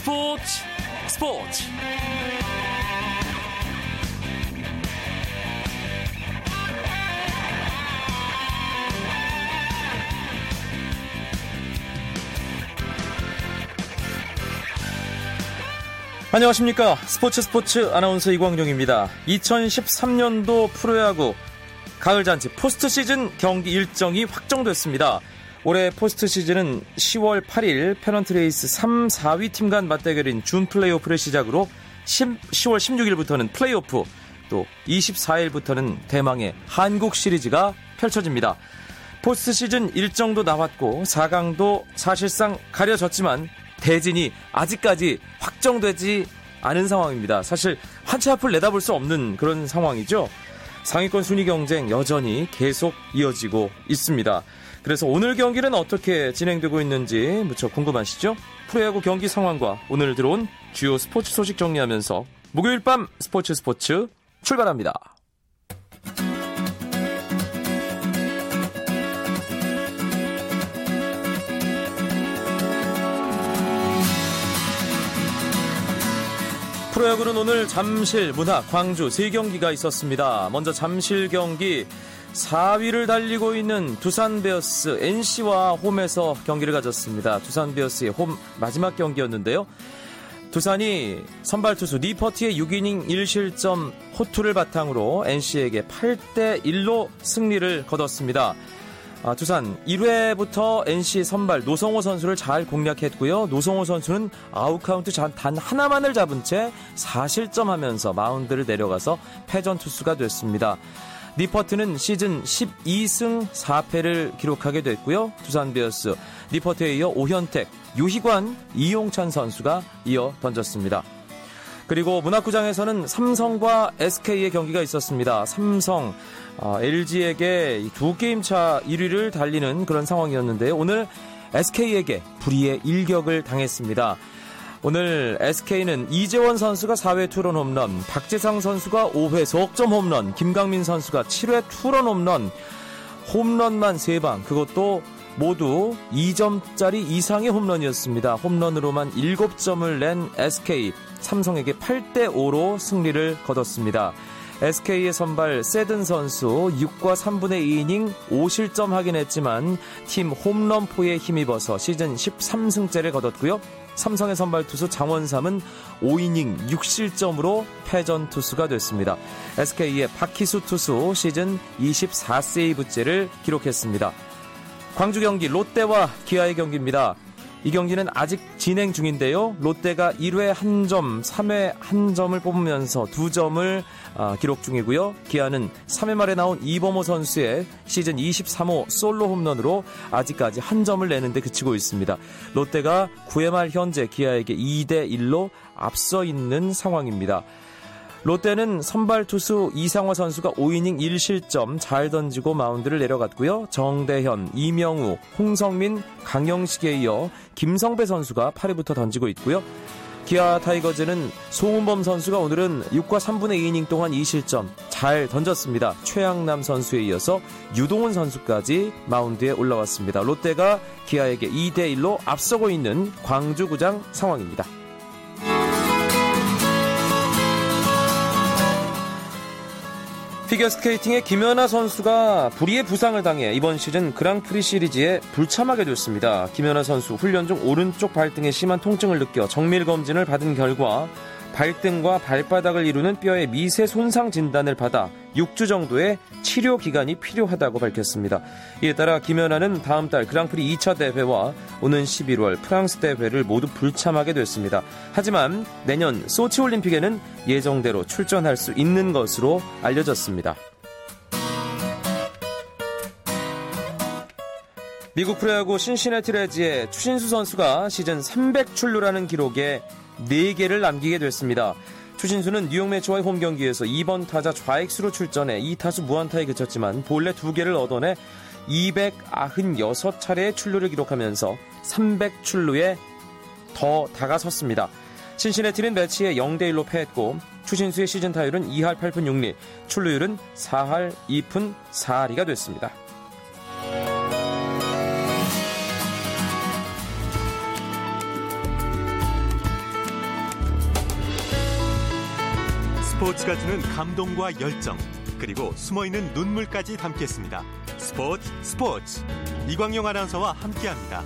스포츠 스포츠. 안녕하십니까. 스포츠 스포츠 아나운서 이광용입니다. 2013년도 프로야구 가을잔치 포스트 시즌 경기 일정이 확정됐습니다 올해 포스트 시즌은 10월 8일 페넌트 레이스 3, 4위 팀 간 맞대결인 준 플레이오프를 시작으로 10, 10월 16일부터는 플레이오프, 또 24일부터는 대망의 한국 시리즈가 펼쳐집니다. 포스트 시즌 일정도 나왔고 4강도 사실상 가려졌지만 대진이 아직까지 확정되지 않은 상황입니다. 사실 한치 앞을 내다볼 수 없는 그런 상황이죠. 상위권 순위 경쟁 여전히 계속 이어지고 있습니다. 그래서 오늘 경기는 어떻게 진행되고 있는지 무척 궁금하시죠? 프로야구 경기 상황과 오늘 들어온 주요 스포츠 소식 정리하면서 목요일 밤 스포츠 스포츠 출발합니다. 프로야구는 오늘 잠실, 문학, 광주 세 경기가 있었습니다. 먼저 잠실 경기 4위를 달리고 있는 두산 베어스 NC와 홈에서 경기를 가졌습니다. 두산 베어스의 홈 마지막 경기였는데요. 두산이 선발 투수 니퍼트의 6이닝 1실점 호투를 바탕으로 NC에게 8대 1로 승리를 거뒀습니다. 아, 두산 1회부터 NC 선발 노성호 선수를 잘 공략했고요. 노성호 선수는 아웃카운트 단 하나만을 잡은 채 4실점하면서 마운드를 내려가서 패전 투수가 됐습니다. 니퍼트는 시즌 12승 4패를 기록하게 됐고요. 두산 베어스 니퍼트에 이어 오현택, 유희관, 이용찬 선수가 이어 던졌습니다. 그리고 문학구장에서는 삼성과 SK의 경기가 있었습니다. 삼성 어, LG에게 두 게임 차 1위를 달리는 그런 상황이었는데요. 오늘 SK에게 불의의 일격을 당했습니다. 오늘 SK는 이재원 선수가 4회 투런 홈런, 박재상 선수가 5회 속점 홈런, 김강민 선수가 7회 투런 홈런, 홈런만 3방, 그것도 모두 2점짜리 이상의 홈런이었습니다. 홈런으로만 7점을 낸 SK, 삼성에게 8대5로 승리를 거뒀습니다. SK의 선발 세든 선수 6과 3분의 2이닝 5실점 하긴 했지만 팀 홈런포에 힘입어서 시즌 13승째를 거뒀고요. 삼성의 선발 투수 장원삼은 5이닝 6실점으로 패전 투수가 됐습니다. SK의 박희수 투수 시즌 24세이브째를 기록했습니다. 광주 경기 롯데와 기아의 경기입니다. 이 경기는 아직 진행 중인데요. 롯데가 1회 1점, 3회 1점을 뽑으면서 2점을 아, 기록 중이고요. 기아는 3회 말에 나온 이범호 선수의 시즌 23호 솔로 홈런으로 아직까지 한 점을 내는데 그치고 있습니다. 롯데가 9회 말 현재 기아에게 2대 1로 앞서 있는 상황입니다. 롯데는 선발 투수 이상화 선수가 5이닝 1실점 잘 던지고 마운드를 내려갔고요. 정대현, 이명우, 홍성민, 강영식에 이어 김성배 선수가 8회부터 던지고 있고요. 기아 타이거즈는 송은범 선수가 오늘은 6과 3분의 2이닝 동안 2실점 잘 던졌습니다. 최양남 선수에 이어서 유동훈 선수까지 마운드에 올라왔습니다. 롯데가 기아에게 2대 1로 앞서고 있는 광주구장 상황입니다. 피겨스케이팅의 김연아 선수가 불의의 부상을 당해 이번 시즌 그랑프리 시리즈에 불참하게 됐습니다. 김연아 선수 훈련 중 오른쪽 발등에 심한 통증을 느껴 정밀 검진을 받은 결과 발등과 발바닥을 이루는 뼈의 미세 손상 진단을 받아 6주 정도의 치료 기간이 필요하다고 밝혔습니다. 이에 따라 김연아는 다음 달 그랑프리 2차 대회와 오는 11월 프랑스 대회를 모두 불참하게 됐습니다. 하지만 내년 소치 올림픽에는 예정대로 출전할 수 있는 것으로 알려졌습니다. 미국 프로야구 신시내티 레즈의 추신수 선수가 시즌 300 출루라는 기록에 4개를 남기게 됐습니다. 추신수는 뉴욕 매치와의 홈 경기에서 2번 타자 좌익수로 출전해 2타수 무안타에 그쳤지만 본래 2개를 얻어내 296차례의 출루를 기록하면서 300 출루에 더 다가섰습니다. 신시내티는 매치에 0대1로 패했고 추신수의 시즌 타율은 2할 8푼 6리, 출루율은 4할 2푼 4리가 됐습니다. 스포츠가 주는 감동과 열정 그리고 숨어있는 눈물까지 담겠습니다. 스포츠 스포츠 이광용 아나운서와 함께합니다.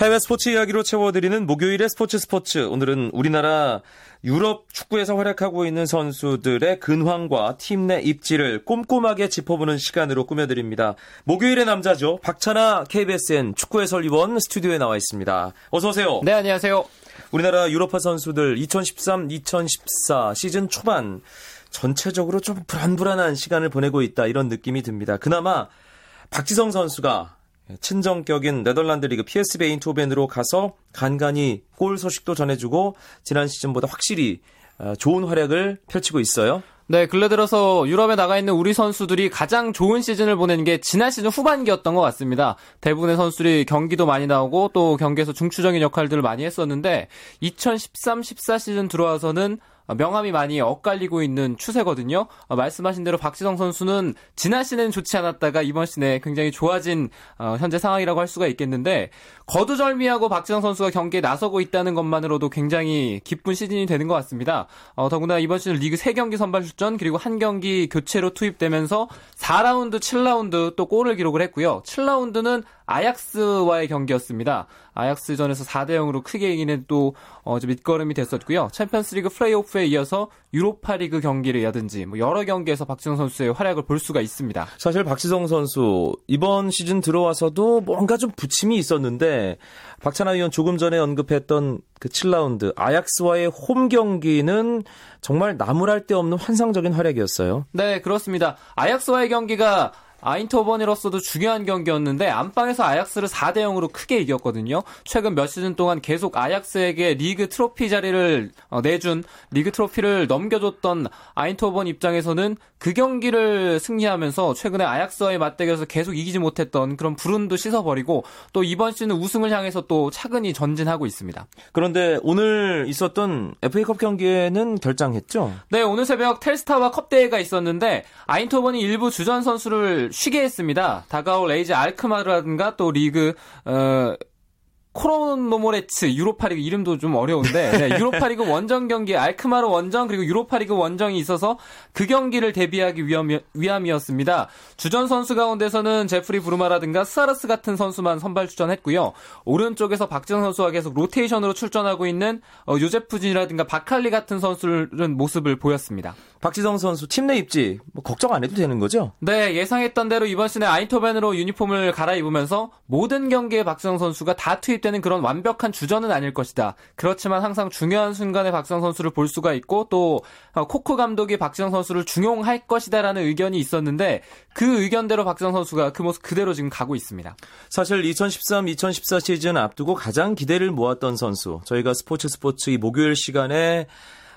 해외 스포츠 이야기로 채워드리는 목요일의 스포츠 스포츠. 오늘은 우리나라 유럽 축구에서 활약하고 있는 선수들의 근황과 팀 내 입지를 꼼꼼하게 짚어보는 시간으로 꾸며드립니다. 목요일의 남자죠. 박찬아 KBSN 축구 해설위원 스튜디오에 나와 있습니다. 어서 오세요. 네, 안녕하세요. 우리나라 유럽파 선수들 2013-2014 시즌 초반 전체적으로 좀 불안불안한 시간을 보내고 있다 이런 느낌이 듭니다. 그나마 박지성 선수가 친정격인 네덜란드 리그 PSV 에인토벤으로 가서 간간히 골 소식도 전해주고 지난 시즌보다 확실히 어, 좋은 활약을 펼치고 있어요. 네, 근래 들어서 유럽에 나가 있는 우리 선수들이 가장 좋은 시즌을 보낸 게 지난 시즌 후반기였던 것 같습니다. 대부분의 선수들이 경기도 많이 나오고 또 경기에서 중추적인 역할들을 많이 했었는데 2013-14 시즌 들어와서는 명함이 많이 엇갈리고 있는 추세거든요. 어, 말씀하신 대로 박지성 선수는 지난 시즌은 좋지 않았다가 이번 시즌에 굉장히 좋아진 어, 현재 상황이라고 할 수가 있겠는데 거두절미하고 박지성 선수가 경기에 나서고 있다는 것만으로도 굉장히 기쁜 시즌이 되는 것 같습니다. 어, 더구나 이번 시즌 리그 3경기 선발 출전 그리고 한 경기 교체로 투입되면서 4라운드, 7라운드 또 골을 기록을 했고요. 7라운드는 아약스와의 경기였습니다. 아약스전에서 4대 0으로 크게 이기는 또 어, 밑거름이 됐었고요. 챔피언스리그 플레이오프에 이어서 유로파리그 경기를라든지 뭐 여러 경기에서 박지성 선수의 활약을 볼 수가 있습니다. 사실 박지성 선수 이번 시즌 들어와서도 뭔가 좀 부침이 있었는데 박찬하 위원 조금 전에 언급했던 그 7라운드 아약스와의 홈 경기는 정말 나무랄 데 없는 환상적인 활약이었어요. 네, 그렇습니다. 아약스와의 경기가 아인토번으로서도 중요한 경기였는데 안방에서 아약스를 4대 0으로 크게 이겼거든요. 최근 몇 시즌 동안 계속 아약스에게 리그 트로피 자리를 어, 내준 리그 트로피를 넘겨줬던 아인토번 입장에서는 그 경기를 승리하면서 최근에 아약스와의 맞대결에서 계속 이기지 못했던 그런 불운도 씻어버리고 또 이번 시즌 우승을 향해서 또 차근히 전진하고 있습니다. 그런데 오늘 있었던 FA컵 경기에는 결장했죠? 네, 오늘 새벽 텔스타와 컵 대회가 있었는데 아인토번이 일부 주전 선수를 쉬게 했습니다. 다가올 AZ 알크마르라든가 또 리그 어, 초르노모레츠 유로파리그 이름도 좀 어려운데 네, 유로파리그 원정 경기 알크마르 원정 그리고 유로파리그 원정이 있어서 그 경기를 대비하기 위함이, 위함이 었습니다. 주전 선수 가운데서는 제프리 브루마라든가 스하르스 같은 선수만 선발 출전했고요. 오른쪽에서 박지성 선수가 계속 로테이션으로 출전하고 있는 어, 요제프준이라든가 바칼리 같은 선수는 모습을 보였습니다. 박지성 선수 팀 내 입지 뭐 걱정 안 해도 되는 거죠? 네, 예상했던 대로 이번 시즌에 아인트호벤으로 유니폼을 갈아입으면서 모든 경기에 박지성 선수가 다 투입되는 그런 완벽한 주전은 아닐 것이다. 그렇지만 항상 중요한 순간에 박지성 선수를 볼 수가 있고 또 어, 코코 감독이 박지성 선수를 중용할 것이다라는 의견이 있었는데 그 의견대로 박지성 선수가 그 모습 그대로 지금 가고 있습니다. 사실 2013-2014 시즌 앞두고 가장 기대를 모았던 선수 저희가 스포츠 스포츠 이 목요일 시간에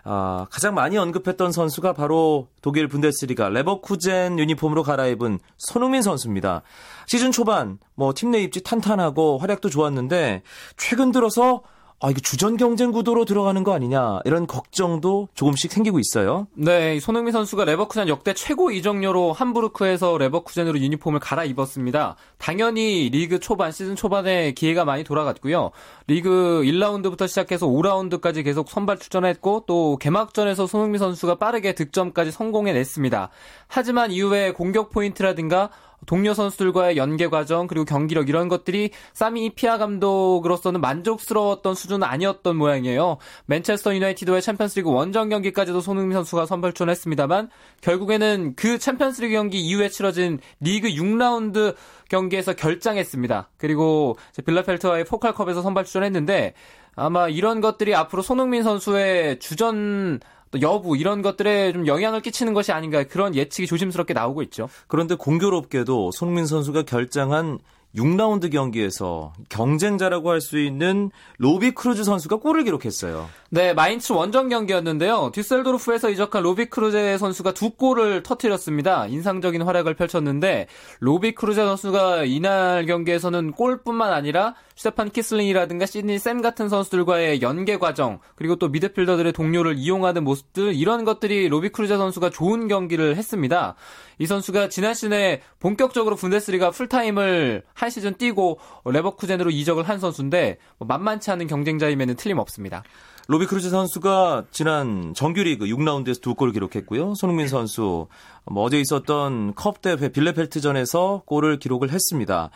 아, 가장 많이 언급했던 선수가 바로 독일 분데스리가 레버쿠젠 유니폼으로 갈아입은 손흥민 선수입니다. 시즌 초반 뭐 팀 내 입지 탄탄하고 활약도 좋았는데 최근 들어서 아, 이게 주전 경쟁 구도로 들어가는 거 아니냐 이런 걱정도 조금씩 생기고 있어요. 네, 손흥민 선수가 레버쿠젠 역대 최고 이적료로 함부르크에서 레버쿠젠으로 유니폼을 갈아입었습니다. 당연히 리그 초반 시즌 초반에 기회가 많이 돌아갔고요. 리그 1라운드부터 시작해서 5라운드까지 계속 선발 출전했고 또 개막전에서 손흥민 선수가 빠르게 득점까지 성공해냈습니다. 하지만 이후에 공격 포인트라든가 동료 선수들과의 연계 과정 그리고 경기력 이런 것들이 사미 이피아 감독으로서는 만족스러웠던 수준은 아니었던 모양이에요. 맨체스터 유나이티드의 챔피언스리그 원정 경기까지도 손흥민 선수가 선발 출전했습니다만 결국에는 그 챔피언스리그 경기 이후에 치러진 리그 6라운드 경기에서 결장했습니다. 그리고 빌라펠트와의 포칼컵에서 선발 출전했는데 아마 이런 것들이 앞으로 손흥민 선수의 주전 또 여부 이런 것들에 좀 영향을 끼치는 것이 아닌가 그런 예측이 조심스럽게 나오고 있죠. 그런데 공교롭게도 손흥민 선수가 결장한 6라운드 경기에서 경쟁자라고 할 수 있는 로비 크루제 선수가 골을 기록했어요. 네, 마인츠 원정 경기였는데요. 뒤셀도르프에서 이적한 로비 크루제 선수가 두 골을 터뜨렸습니다. 인상적인 활약을 펼쳤는데 로비 크루제 선수가 이날 경기에서는 골뿐만 아니라 슈테판 키슬링이라든가 시드니 샘 같은 선수들과의 연계 과정 그리고 또 미드필더들의 동료를 이용하는 모습들 이런 것들이 로비 크루제 선수가 좋은 경기를 했습니다. 이 선수가 지난 시즌에 본격적으로 분데스리가 풀타임을 한 시즌 뛰고 레버쿠젠으로 이적을 한 선수인데 뭐 만만치 않은 경쟁자임에는 틀림없습니다. 로비 크루제 선수가 지난 정규리그 6라운드에서 두 골을 기록했고요. 손흥민 선수 뭐 어제 있었던 컵 대회 빌레펠트전에서 골을 기록을 했습니다.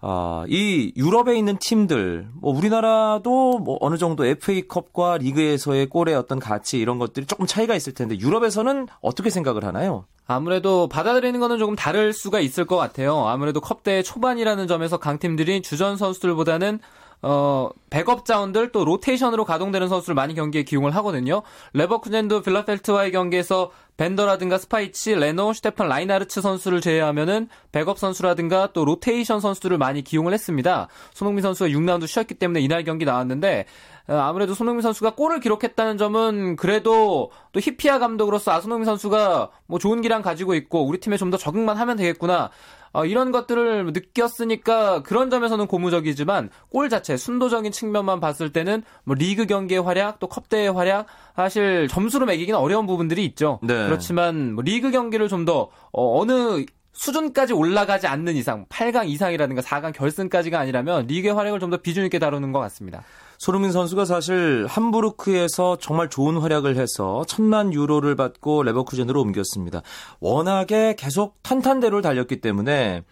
아, 이 유럽에 있는 팀들, 뭐 우리나라도 뭐 어느 정도 FA컵과 리그에서의 골의 어떤 가치 이런 것들이 조금 차이가 있을 텐데 유럽에서는 어떻게 생각을 하나요? 아무래도 받아들이는 거는 조금 다를 수가 있을 것 같아요. 아무래도 컵대회 초반이라는 점에서 강팀들이 주전 선수들보다는 어, 백업 자원들 또 로테이션으로 가동되는 선수를 많이 경기에 기용을 하거든요. 레버쿠젠도 빌레펠트와의 경기에서 벤더라든가 스파히치, 레노, 슈테판 라이나르츠 선수를 제외하면은 백업 선수라든가 또 로테이션 선수들을 많이 기용을 했습니다. 손흥민 선수가 6라운드 쉬었기 때문에 이날 경기 나왔는데 어, 아무래도 손흥민 선수가 골을 기록했다는 점은 그래도 또 히피아 감독으로서 아 손흥민 선수가 뭐 좋은 기량 가지고 있고 우리 팀에 좀 더 적응만 하면 되겠구나. 어, 이런 것들을 느꼈으니까 그런 점에서는 고무적이지만 골 자체 순도적인 측면만 봤을 때는 뭐 리그 경기의 활약 또 컵대의 활약 사실 점수로 매기기는 어려운 부분들이 있죠. 네. 그렇지만 뭐 리그 경기를 좀더 어, 어느 수준까지 올라가지 않는 이상 8강 이상이라든가 4강 결승까지가 아니라면 리그의 활약을 좀 더 비중 있게 다루는 것 같습니다. 손흥민 선수가 사실 함부르크에서 정말 좋은 활약을 해서 천만 유로를 받고 레버쿠젠으로 옮겼습니다. 워낙에 계속 탄탄대로를 달렸기 때문에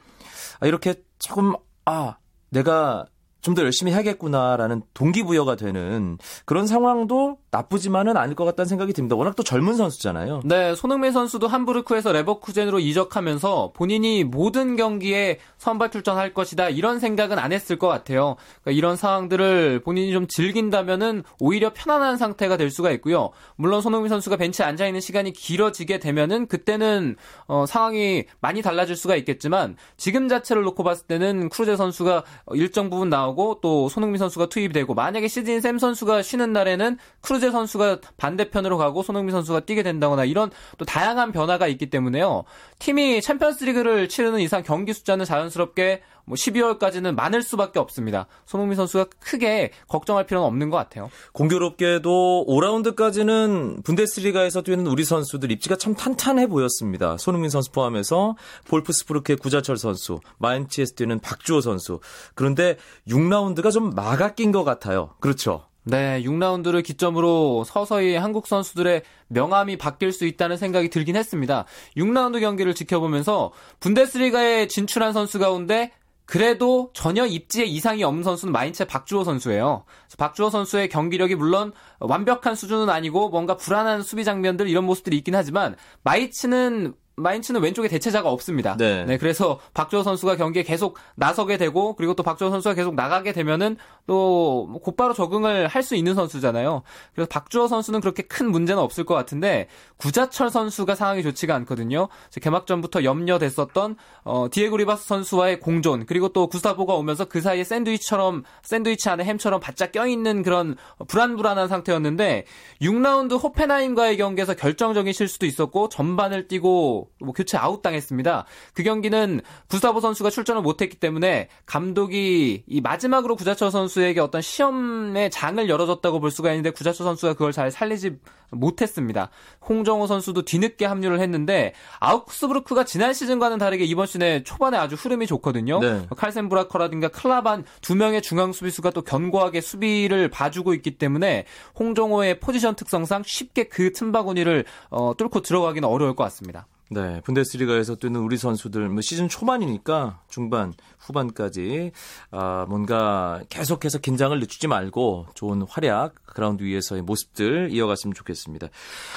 이렇게 조금 아 내가 좀 더 열심히 해야겠구나라는 동기부여가 되는 그런 상황도 나쁘지만은 않을 것 같다는 생각이 듭니다. 워낙 또 젊은 선수잖아요. 네, 손흥민 선수도 함부르크에서 레버쿠젠으로 이적하면서 본인이 모든 경기에 선발 출전할 것이다 이런 생각은 안 했을 것 같아요. 그러니까 이런 상황들을 본인이 좀 즐긴다면은 오히려 편안한 상태가 될 수가 있고요. 물론 손흥민 선수가 벤치에 앉아 있는 시간이 길어지게 되면은 그때는 어, 상황이 많이 달라질 수가 있겠지만 지금 자체를 놓고 봤을 때는 크루제 선수가 일정 부분 나오고 또 손흥민 선수가 투입이 되고 만약에 시즌 샘 선수가 쉬는 날에는 크루제 선수가 반대편으로 가고 손흥민 선수가 뛰게 된다거나 이런 또 다양한 변화가 있기 때문에요. 팀이 챔피언스리그를 치르는 이상 경기 숫자는 자연스럽게 뭐 12월까지는 많을 수밖에 없습니다. 손흥민 선수가 크게 걱정할 필요는 없는 것 같아요. 공교롭게도 5라운드까지는 분데스리가에서 뛰는 우리 선수들 입지가 참 탄탄해 보였습니다. 손흥민 선수 포함해서 볼프스부르크의 구자철 선수, 마인츠에서 뛰는 박주호 선수. 그런데 6라운드가 좀 막아 낀것 같아요. 그렇죠. 네, 6라운드를 기점으로 서서히 한국 선수들의 명암이 바뀔 수 있다는 생각이 들긴 했습니다. 6라운드 경기를 지켜보면서 분데스리가에 진출한 선수 가운데 그래도 전혀 입지에 이상이 없는 선수는 마인츠의 박주호 선수예요. 박주호 선수의 경기력이 물론 완벽한 수준은 아니고 뭔가 불안한 수비 장면들 이런 모습들이 있긴 하지만 마이츠는 마인츠는 왼쪽에 대체자가 없습니다. 네. 네. 그래서 박주호 선수가 경기에 계속 나서게 되고 그리고 또 박주호 선수가 계속 나가게 되면은 또 곧바로 적응을 할 수 있는 선수잖아요. 그래서 박주호 선수는 그렇게 큰 문제는 없을 것 같은데 구자철 선수가 상황이 좋지가 않거든요. 개막전부터 염려됐었던 어, 디에고 리바스 선수와의 공존 그리고 또 구스타보가 오면서 그 사이에 샌드위치처럼 샌드위치 안에 햄처럼 바짝 껴있는 그런 불안불안한 상태였는데 6라운드 호펜하임과의 경기에서 결정적인 실수도 있었고 전반을 뛰고 뭐 교체 아웃당했습니다. 그 경기는 구스타보 선수가 출전을 못했기 때문에 감독이 이 마지막으로 구자철 선수 에게 어떤 시험의 장을 열어줬다고 볼 수가 있는데 구자철 선수가 그걸 잘 살리지 못했습니다. 홍정호 선수도 뒤늦게 합류를 했는데 아우크스부르크가 지난 시즌과는 다르게 이번 시즌에 초반에 아주 흐름이 좋거든요. 네. 칼센 브라커라든가 클라반 두 명의 중앙 수비수가 또 견고하게 수비를 봐주고 있기 때문에 홍정호의 포지션 특성상 쉽게 그 틈바구니를 어, 뚫고 들어가기는 어려울 것 같습니다. 네, 분데스리가에서 뛰는 우리 선수들 뭐 시즌 초반이니까 중반, 후반까지 아, 뭔가 계속해서 긴장을 늦추지 말고 좋은 활약 그라운드 위에서의 모습들 이어갔으면 좋겠습니다.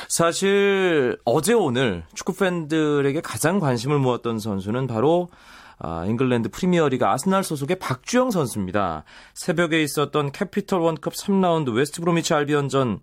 사실 어제 오늘 축구 팬들에게 가장 관심을 모았던 선수는 바로 아, 잉글랜드 프리미어리그 아스날 소속의 박주영 선수입니다. 새벽에 있었던 캐피털 원컵 3라운드 웨스트 브로미치 알비언전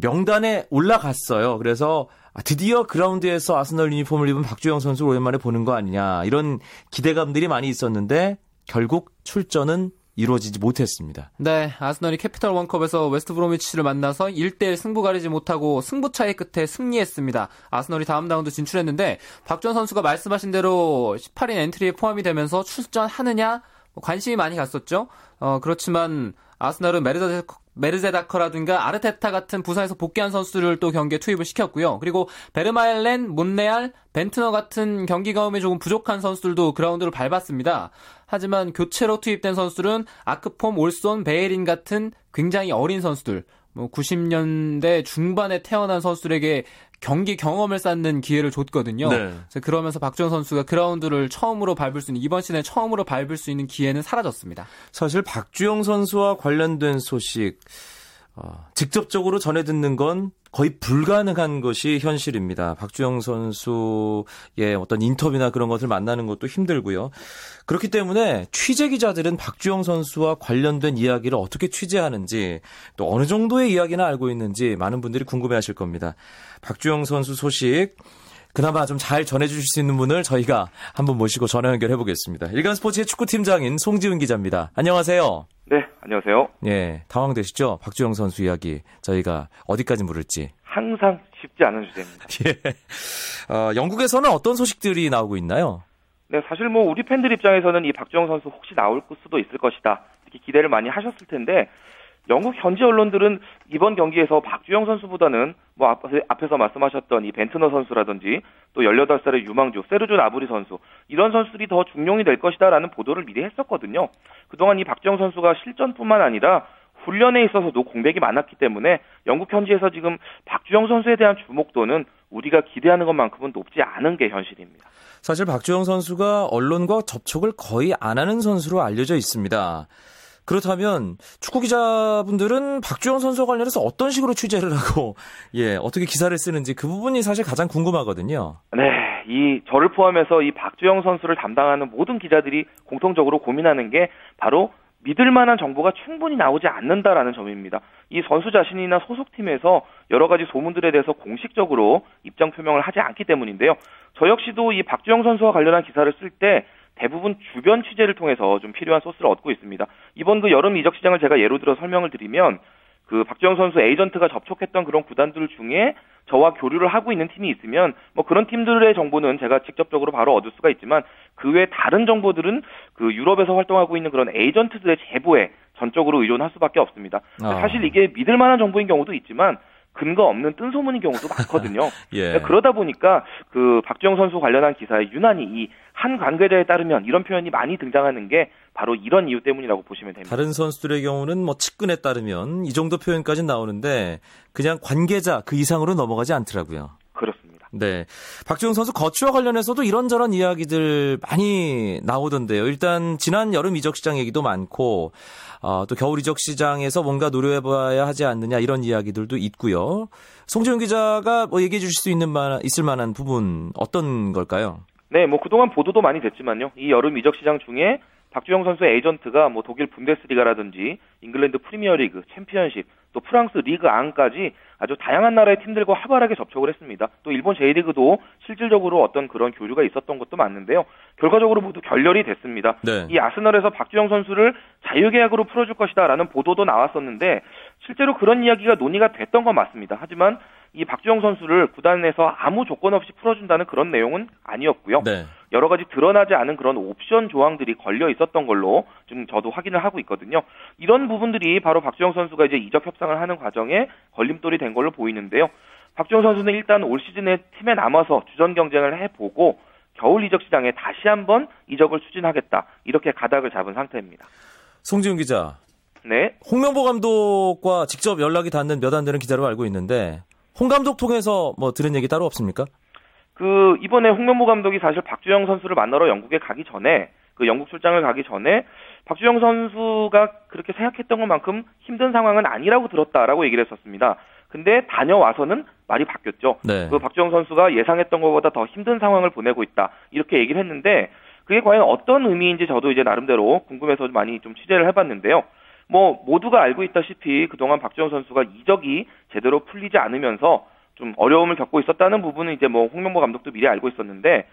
명단에 올라갔어요. 그래서 아, 드디어 그라운드에서 아스널 유니폼을 입은 박주영 선수 오랜만에 보는 거 아니냐 이런 기대감들이 많이 있었는데 결국 출전은 이루어지지 못했습니다. 네, 아스널이 캐피털 원컵에서 웨스트 브로미치를 만나서 1대1 승부 가리지 못하고 승부차기 끝에 승리했습니다. 아스널이 다음 라운드 진출했는데 박주영 선수가 말씀하신 대로 18인 엔트리에 포함이 되면서 출전하느냐 뭐 관심이 많이 갔었죠. 어, 그렇지만 아스널은 메르세데, 메르제다커라든가 아르테타 같은 부산에서 복귀한 선수를 또 경기에 투입을 시켰고요. 그리고 베르마엘렌, 몬레알, 벤트너 같은 경기 경험이 조금 부족한 선수들도 그라운드를 밟았습니다. 하지만 교체로 투입된 선수들은 아크폼, 올손, 베에린 같은 굉장히 어린 선수들, 뭐 90년대 중반에 태어난 선수들에게 경기 경험을 쌓는 기회를 줬거든요. 네. 그러면서 박주영 선수가 그라운드를 처음으로 밟을 수 있는 이번 시즌에 처음으로 밟을 수 있는 기회는 사라졌습니다. 사실 박주영 선수와 관련된 소식 어, 직접적으로 전해 듣는 건 거의 불가능한 것이 현실입니다. 박주영 선수의 어떤 인터뷰나 그런 것을 만나는 것도 힘들고요. 그렇기 때문에 취재 기자들은 박주영 선수와 관련된 이야기를 어떻게 취재하는지 또 어느 정도의 이야기나 알고 있는지 많은 분들이 궁금해 하실 겁니다. 박주영 선수 소식 그나마 좀 잘 전해주실 수 있는 분을 저희가 한번 모시고 전화 연결해 보겠습니다. 일간 스포츠의 축구팀장인 송지훈 기자입니다. 안녕하세요. 네, 안녕하세요. 예, 당황되시죠? 박주영 선수 이야기 저희가 어디까지 물을지. 항상 쉽지 않은 주제입니다. 예. 어, 영국에서는 어떤 소식들이 나오고 있나요? 네, 사실 뭐 우리 팬들 입장에서는 이 박주영 선수 혹시 나올 수도 있을 것이다. 이렇게 기대를 많이 하셨을 텐데 영국 현지 언론들은 이번 경기에서 박주영 선수보다는 뭐 앞에서 말씀하셨던 이 벤트너 선수라든지 또 18살의 유망주 세르주 나브리 선수 이런 선수들이 더 중용이 될 것이다라는 보도를 미리 했었거든요. 그동안 이 박주영 선수가 실전뿐만 아니라 훈련에 있어서도 공백이 많았기 때문에 영국 현지에서 지금 박주영 선수에 대한 주목도는 우리가 기대하는 것만큼은 높지 않은 게 현실입니다. 사실 박주영 선수가 언론과 접촉을 거의 안 하는 선수로 알려져 있습니다. 그렇다면 축구 기자분들은 박주영 선수와 관련해서 어떤 식으로 취재를 하고 예 어떻게 기사를 쓰는지 그 부분이 사실 가장 궁금하거든요. 네, 이 저를 포함해서 이 박주영 선수를 담당하는 모든 기자들이 공통적으로 고민하는 게 바로 믿을 만한 정보가 충분히 나오지 않는다라는 점입니다. 이 선수 자신이나 소속팀에서 여러 가지 소문들에 대해서 공식적으로 입장 표명을 하지 않기 때문인데요. 저 역시도 이 박주영 선수와 관련한 기사를 쓸 때 대부분 주변 취재를 통해서 좀 필요한 소스를 얻고 있습니다. 이번 그 여름 이적 시장을 제가 예로 들어 설명을 드리면 그 박주영 선수 에이전트가 접촉했던 그런 구단들 중에 저와 교류를 하고 있는 팀이 있으면 뭐 그런 팀들의 정보는 제가 직접적으로 바로 얻을 수가 있지만 그 외 다른 정보들은 그 유럽에서 활동하고 있는 그런 에이전트들의 제보에 전적으로 의존할 수밖에 없습니다. 아. 사실 이게 믿을 만한 정보인 경우도 있지만 근거 없는 뜬소문인 경우도 많거든요. 예. 그러다 보니까 그 박주영 선수 관련한 기사에 유난히 이 한 관계자에 따르면 이런 표현이 많이 등장하는 게 바로 이런 이유 때문이라고 보시면 됩니다. 다른 선수들의 경우는 뭐 측근에 따르면 이 정도 표현까지 나오는데 그냥 관계자 그 이상으로 넘어가지 않더라고요. 네. 박주영 선수 거취와 관련해서도 이런저런 이야기들 많이 나오던데요. 일단 지난 여름 이적 시장 얘기도 많고 어, 또 겨울 이적 시장에서 뭔가 노려봐야 하지 않느냐 이런 이야기들도 있고요. 송지훈 기자가 뭐 얘기해 주실 수 있는 만 있을 만한 부분 어떤 걸까요? 네, 뭐 그동안 보도도 많이 됐지만요. 이 여름 이적 시장 중에 박주영 선수의 에이전트가 뭐 독일 분데스리가라든지 잉글랜드 프리미어리그, 챔피언십, 또 프랑스 리그앙까지 아주 다양한 나라의 팀들과 활발하게 접촉을 했습니다. 또 일본 J리그도 실질적으로 어떤 그런 교류가 있었던 것도 맞는데요. 결과적으로 모두 결렬이 됐습니다. 네. 이 아스널에서 박주영 선수를 자유계약으로 풀어줄 것이다라는 보도도 나왔었는데 실제로 그런 이야기가 논의가 됐던 건 맞습니다. 하지만 이 박주영 선수를 구단에서 아무 조건 없이 풀어준다는 그런 내용은 아니었고요. 네. 여러 가지 드러나지 않은 그런 옵션 조항들이 걸려 있었던 걸로 지금 저도 확인을 하고 있거든요. 이런 부분들이 바로 박주영 선수가 이제 이적 협상을 하는 과정에 걸림돌이 된 걸로 보이는데요. 박주영 선수는 일단 올 시즌에 팀에 남아서 주전 경쟁을 해보고 겨울 이적 시장에 다시 한번 이적을 추진하겠다 이렇게 가닥을 잡은 상태입니다. 송지훈 기자. 네. 홍명보 감독과 직접 연락이 닿는 몇 안 되는 기자로 알고 있는데 홍 감독 통해서 뭐 들은 얘기 따로 없습니까? 그 이번에 홍명보 감독이 사실 박주영 선수를 만나러 영국에 가기 전에 그 영국 출장을 가기 전에 박주영 선수가 그렇게 생각했던 것만큼 힘든 상황은 아니라고 들었다라고 얘기를 했었습니다. 근데 다녀와서는 말이 바뀌었죠. 네. 그 박주영 선수가 예상했던 것보다 더 힘든 상황을 보내고 있다. 이렇게 얘기를 했는데 그게 과연 어떤 의미인지 저도 이제 나름대로 궁금해서 많이 좀 취재를 해봤는데요. 뭐 모두가 알고 있다시피 그동안 박주영 선수가 이적이 제대로 풀리지 않으면서 좀 어려움을 겪고 있었다는 부분은 이제 뭐 홍명보 감독도 미리 알고 있었는데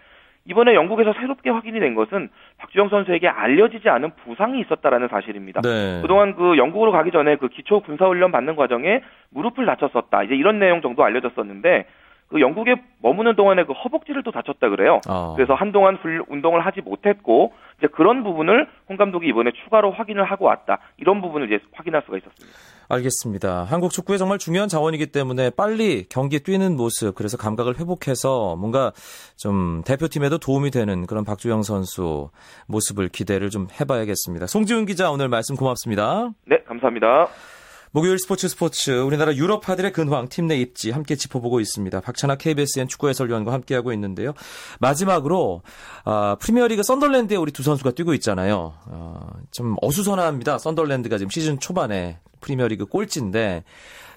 이번에 영국에서 새롭게 확인이 된 것은 박주영 선수에게 알려지지 않은 부상이 있었다라는 사실입니다. 네. 그동안 그 영국으로 가기 전에 그 기초 군사 훈련 받는 과정에 무릎을 다쳤었다. 이제 이런 내용 정도 알려졌었는데 그 영국에 머무는 동안에 그 허벅지를 또 다쳤다 그래요. 어. 그래서 한동안 운동을 하지 못했고 이제 그런 부분을 홍 감독이 이번에 추가로 확인을 하고 왔다. 이런 부분을 이제 확인할 수가 있었습니다. 알겠습니다. 한국 축구의 정말 중요한 자원이기 때문에 빨리 경기에 뛰는 모습, 그래서 감각을 회복해서 뭔가 좀 대표팀에도 도움이 되는 그런 박주영 선수 모습을 기대를 좀 해봐야겠습니다. 송지훈 기자 오늘 말씀 고맙습니다. 네, 감사합니다. 목요일 스포츠 스포츠 우리나라 유럽파들의 근황 팀 내 입지 함께 짚어보고 있습니다. 박찬아 KBSN 축구 해설위원과 함께하고 있는데요. 마지막으로 어, 프리미어리그 썬덜랜드에 우리 두 선수가 뛰고 있잖아요. 어, 좀 어수선합니다. 썬덜랜드가 지금 시즌 초반에 프리미어리그 꼴찌인데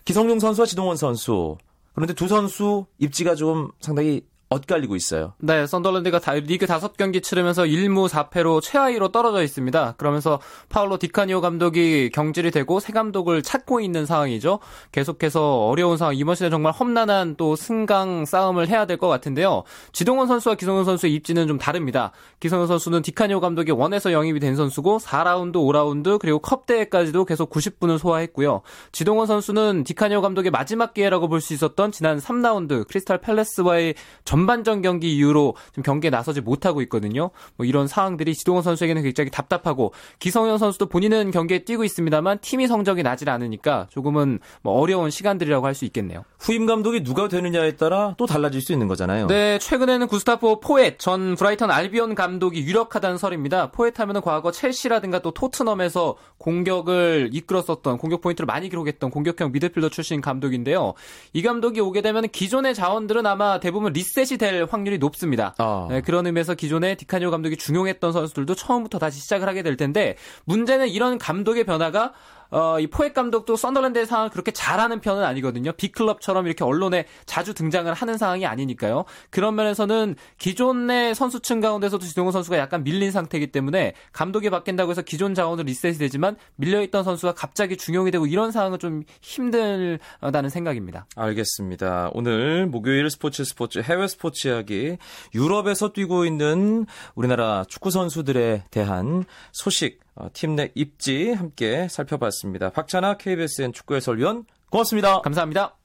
기성용 선수와 지동원 선수 그런데 두 선수 입지가 좀 상당히 엇갈리고 있어요. 네, 썬더랜드가 다, 리그 다섯 경기 치르면서 1무 4패로 최하위로 떨어져 있습니다. 그러면서 파울로 디카니오 감독이 경질이 되고 새 감독을 찾고 있는 상황이죠. 계속해서 어려운 상황, 이번 시즌 정말 험난한 또 승강 싸움을 해야 될 것 같은데요. 지동원 선수와 기성용 선수의 입지는 좀 다릅니다. 기성용 선수는 디카니오 감독이 원해서 영입이 된 선수고 4라운드, 5라운드 그리고 컵 대회까지도 계속 90분을 소화했고요. 지동원 선수는 디카니오 감독의 마지막 기회라고 볼 수 있었던 지난 3라운드 크리스탈 팰레스와의 전반전 경기 이후로 좀 경기에 나서지 못하고 있거든요. 뭐 이런 상황들이 지동원 선수에게는 굉장히 답답하고 기성용 선수도 본인은 경기에 뛰고 있습니다만 팀이 성적이 나질 않으니까 조금은 뭐 어려운 시간들이라고 할 수 있겠네요. 후임 감독이 누가 되느냐에 따라 또 달라질 수 있는 거잖아요. 네, 최근에는 구스타보 포옛 전 브라이턴 알비온 감독이 유력하다는 설입니다. 포옛 하면은 과거 첼시라든가 또 토트넘에서 공격을 이끌었었던 공격 포인트를 많이 기록했던 공격형 미드필더 출신 감독인데요. 이 감독이 오게 되면 기존의 자원들은 아마 대부분 리셋이 될 확률이 높습니다. 아. 네, 그런 의미에서 기존에 디카니오 감독이 중용했던 선수들도 처음부터 다시 시작을 하게 될 텐데 문제는 이런 감독의 변화가 어, 이 포획 감독도 썬더랜드의 상황을 그렇게 잘하는 편은 아니거든요. 빅클럽처럼 이렇게 언론에 자주 등장을 하는 상황이 아니니까요. 그런 면에서는 기존의 선수층 가운데서도 지동원 선수가 약간 밀린 상태이기 때문에 감독이 바뀐다고 해서 기존 자원으로 리셋이 되지만 밀려있던 선수가 갑자기 중용이 되고 이런 상황은 좀 힘들다는 생각입니다. 알겠습니다. 오늘 목요일 스포츠 스포츠 해외 스포츠 이야기 유럽에서 뛰고 있는 우리나라 축구 선수들에 대한 소식 어, 팀 내 입지 함께 살펴봤습니다. 박찬아 KBSN 축구 해설위원 고맙습니다. 감사합니다.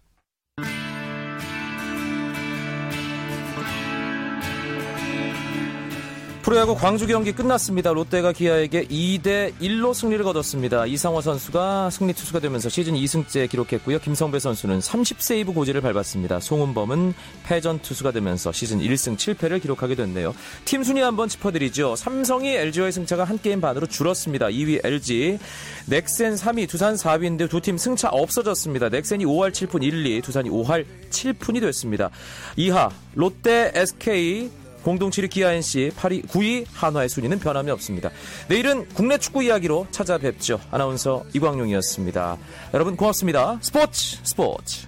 프로야구 광주 경기 끝났습니다. 롯데가 기아에게 2대 1로 승리를 거뒀습니다. 이상화 선수가 승리 투수가 되면서 시즌 2승째 기록했고요. 김성배 선수는 30세이브 고지를 밟았습니다. 송은범은 패전 투수가 되면서 시즌 1승 7패를 기록하게 됐네요. 팀 순위 한번 짚어드리죠. 삼성이 LG와의 승차가 한 게임 반으로 줄었습니다. 2위 LG, 넥센 3위, 두산 4위인데 두 팀 승차 없어졌습니다. 넥센이 5할 7푼 1, 2, 두산이 5할 7푼이 됐습니다. 2하 롯데, SK, 공동 7위 기아 NC, 8위, 9위 한화의 순위는 변함이 없습니다. 내일은 국내 축구 이야기로 찾아뵙죠. 아나운서 이광용이었습니다. 여러분 고맙습니다. 스포츠 스포츠.